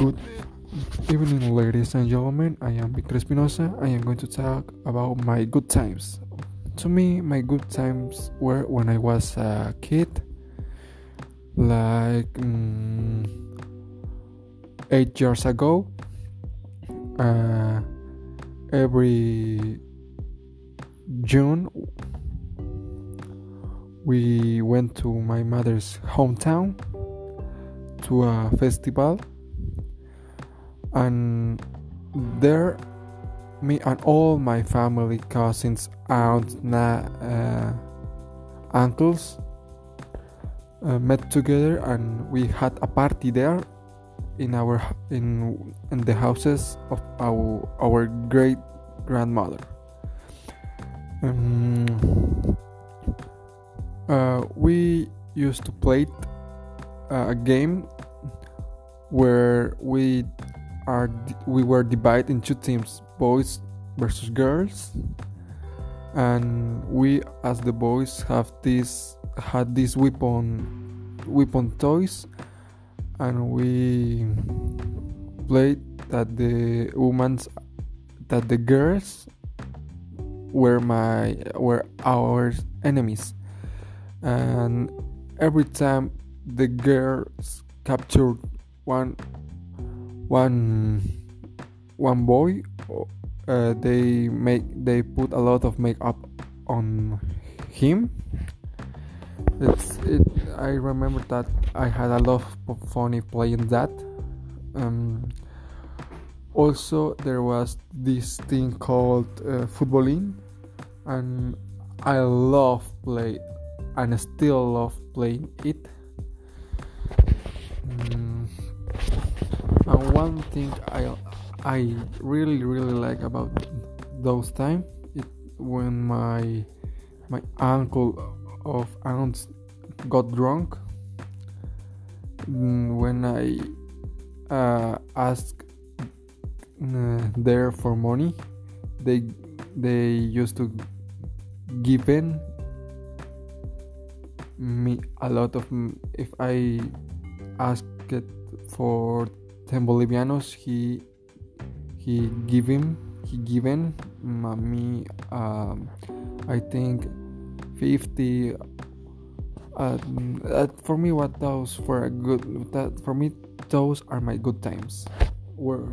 Good evening, ladies and gentlemen, I am Victor Espinosa. I am going to talk about my good times. To me, my good times were when I was a kid, like mm, eight years ago. Uh, every June, we went to my mother's hometown to a festival and there me and all my family cousins aunts uh, uncles uh, met together and we had a party there in our in in the houses of our our great grandmother. Um, uh, we used to play uh, a game where we are we were divided into teams boys versus girls. And we as the boys have this had these weapon weapon toys. And we played that the women's that the girls were my were our enemies. And every time the girls captured one one one boy uh, they make they put a lot of makeup on him. It's it i remember that i had a lot of funny playing that. Um, also there was this thing called uh, footballing and i love play and still love playing it one thing I I really really like about those times it when my my uncle of aunts got drunk mm, when I uh, asked uh, there for money they they used to give in me a lot of if I asked for 10 bolivianos he he give him he given me um, i think 50 uh, for me what those for a good that for me those are my good times. Were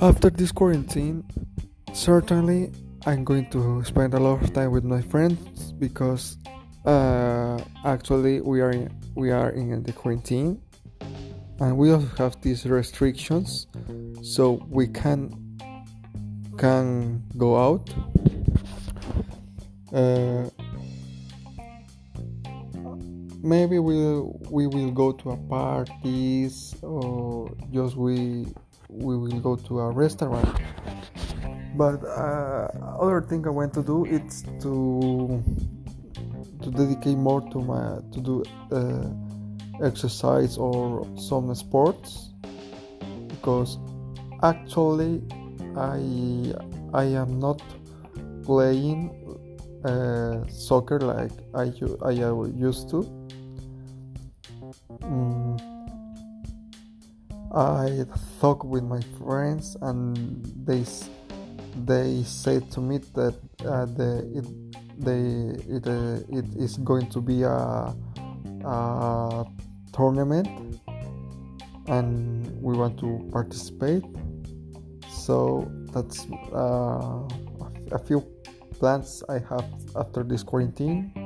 after this quarantine certainly i'm going to spend a lot of time with my friends because uh, actually we are in, we are in the quarantine and we also have these restrictions so we can can go out. Uh, maybe we'll we will go to a parties or just we we will go to a restaurant but uh, other thing I want to do is to to dedicate more to my to do uh, exercise or some sports because actually I I am not playing uh, soccer like I I used to. Mm, I talk with my friends and they they said to me that uh, the, it, they, it, uh, it is going to be a, a tournament and we want to participate. So that's uh, a few plans i have after this quarantine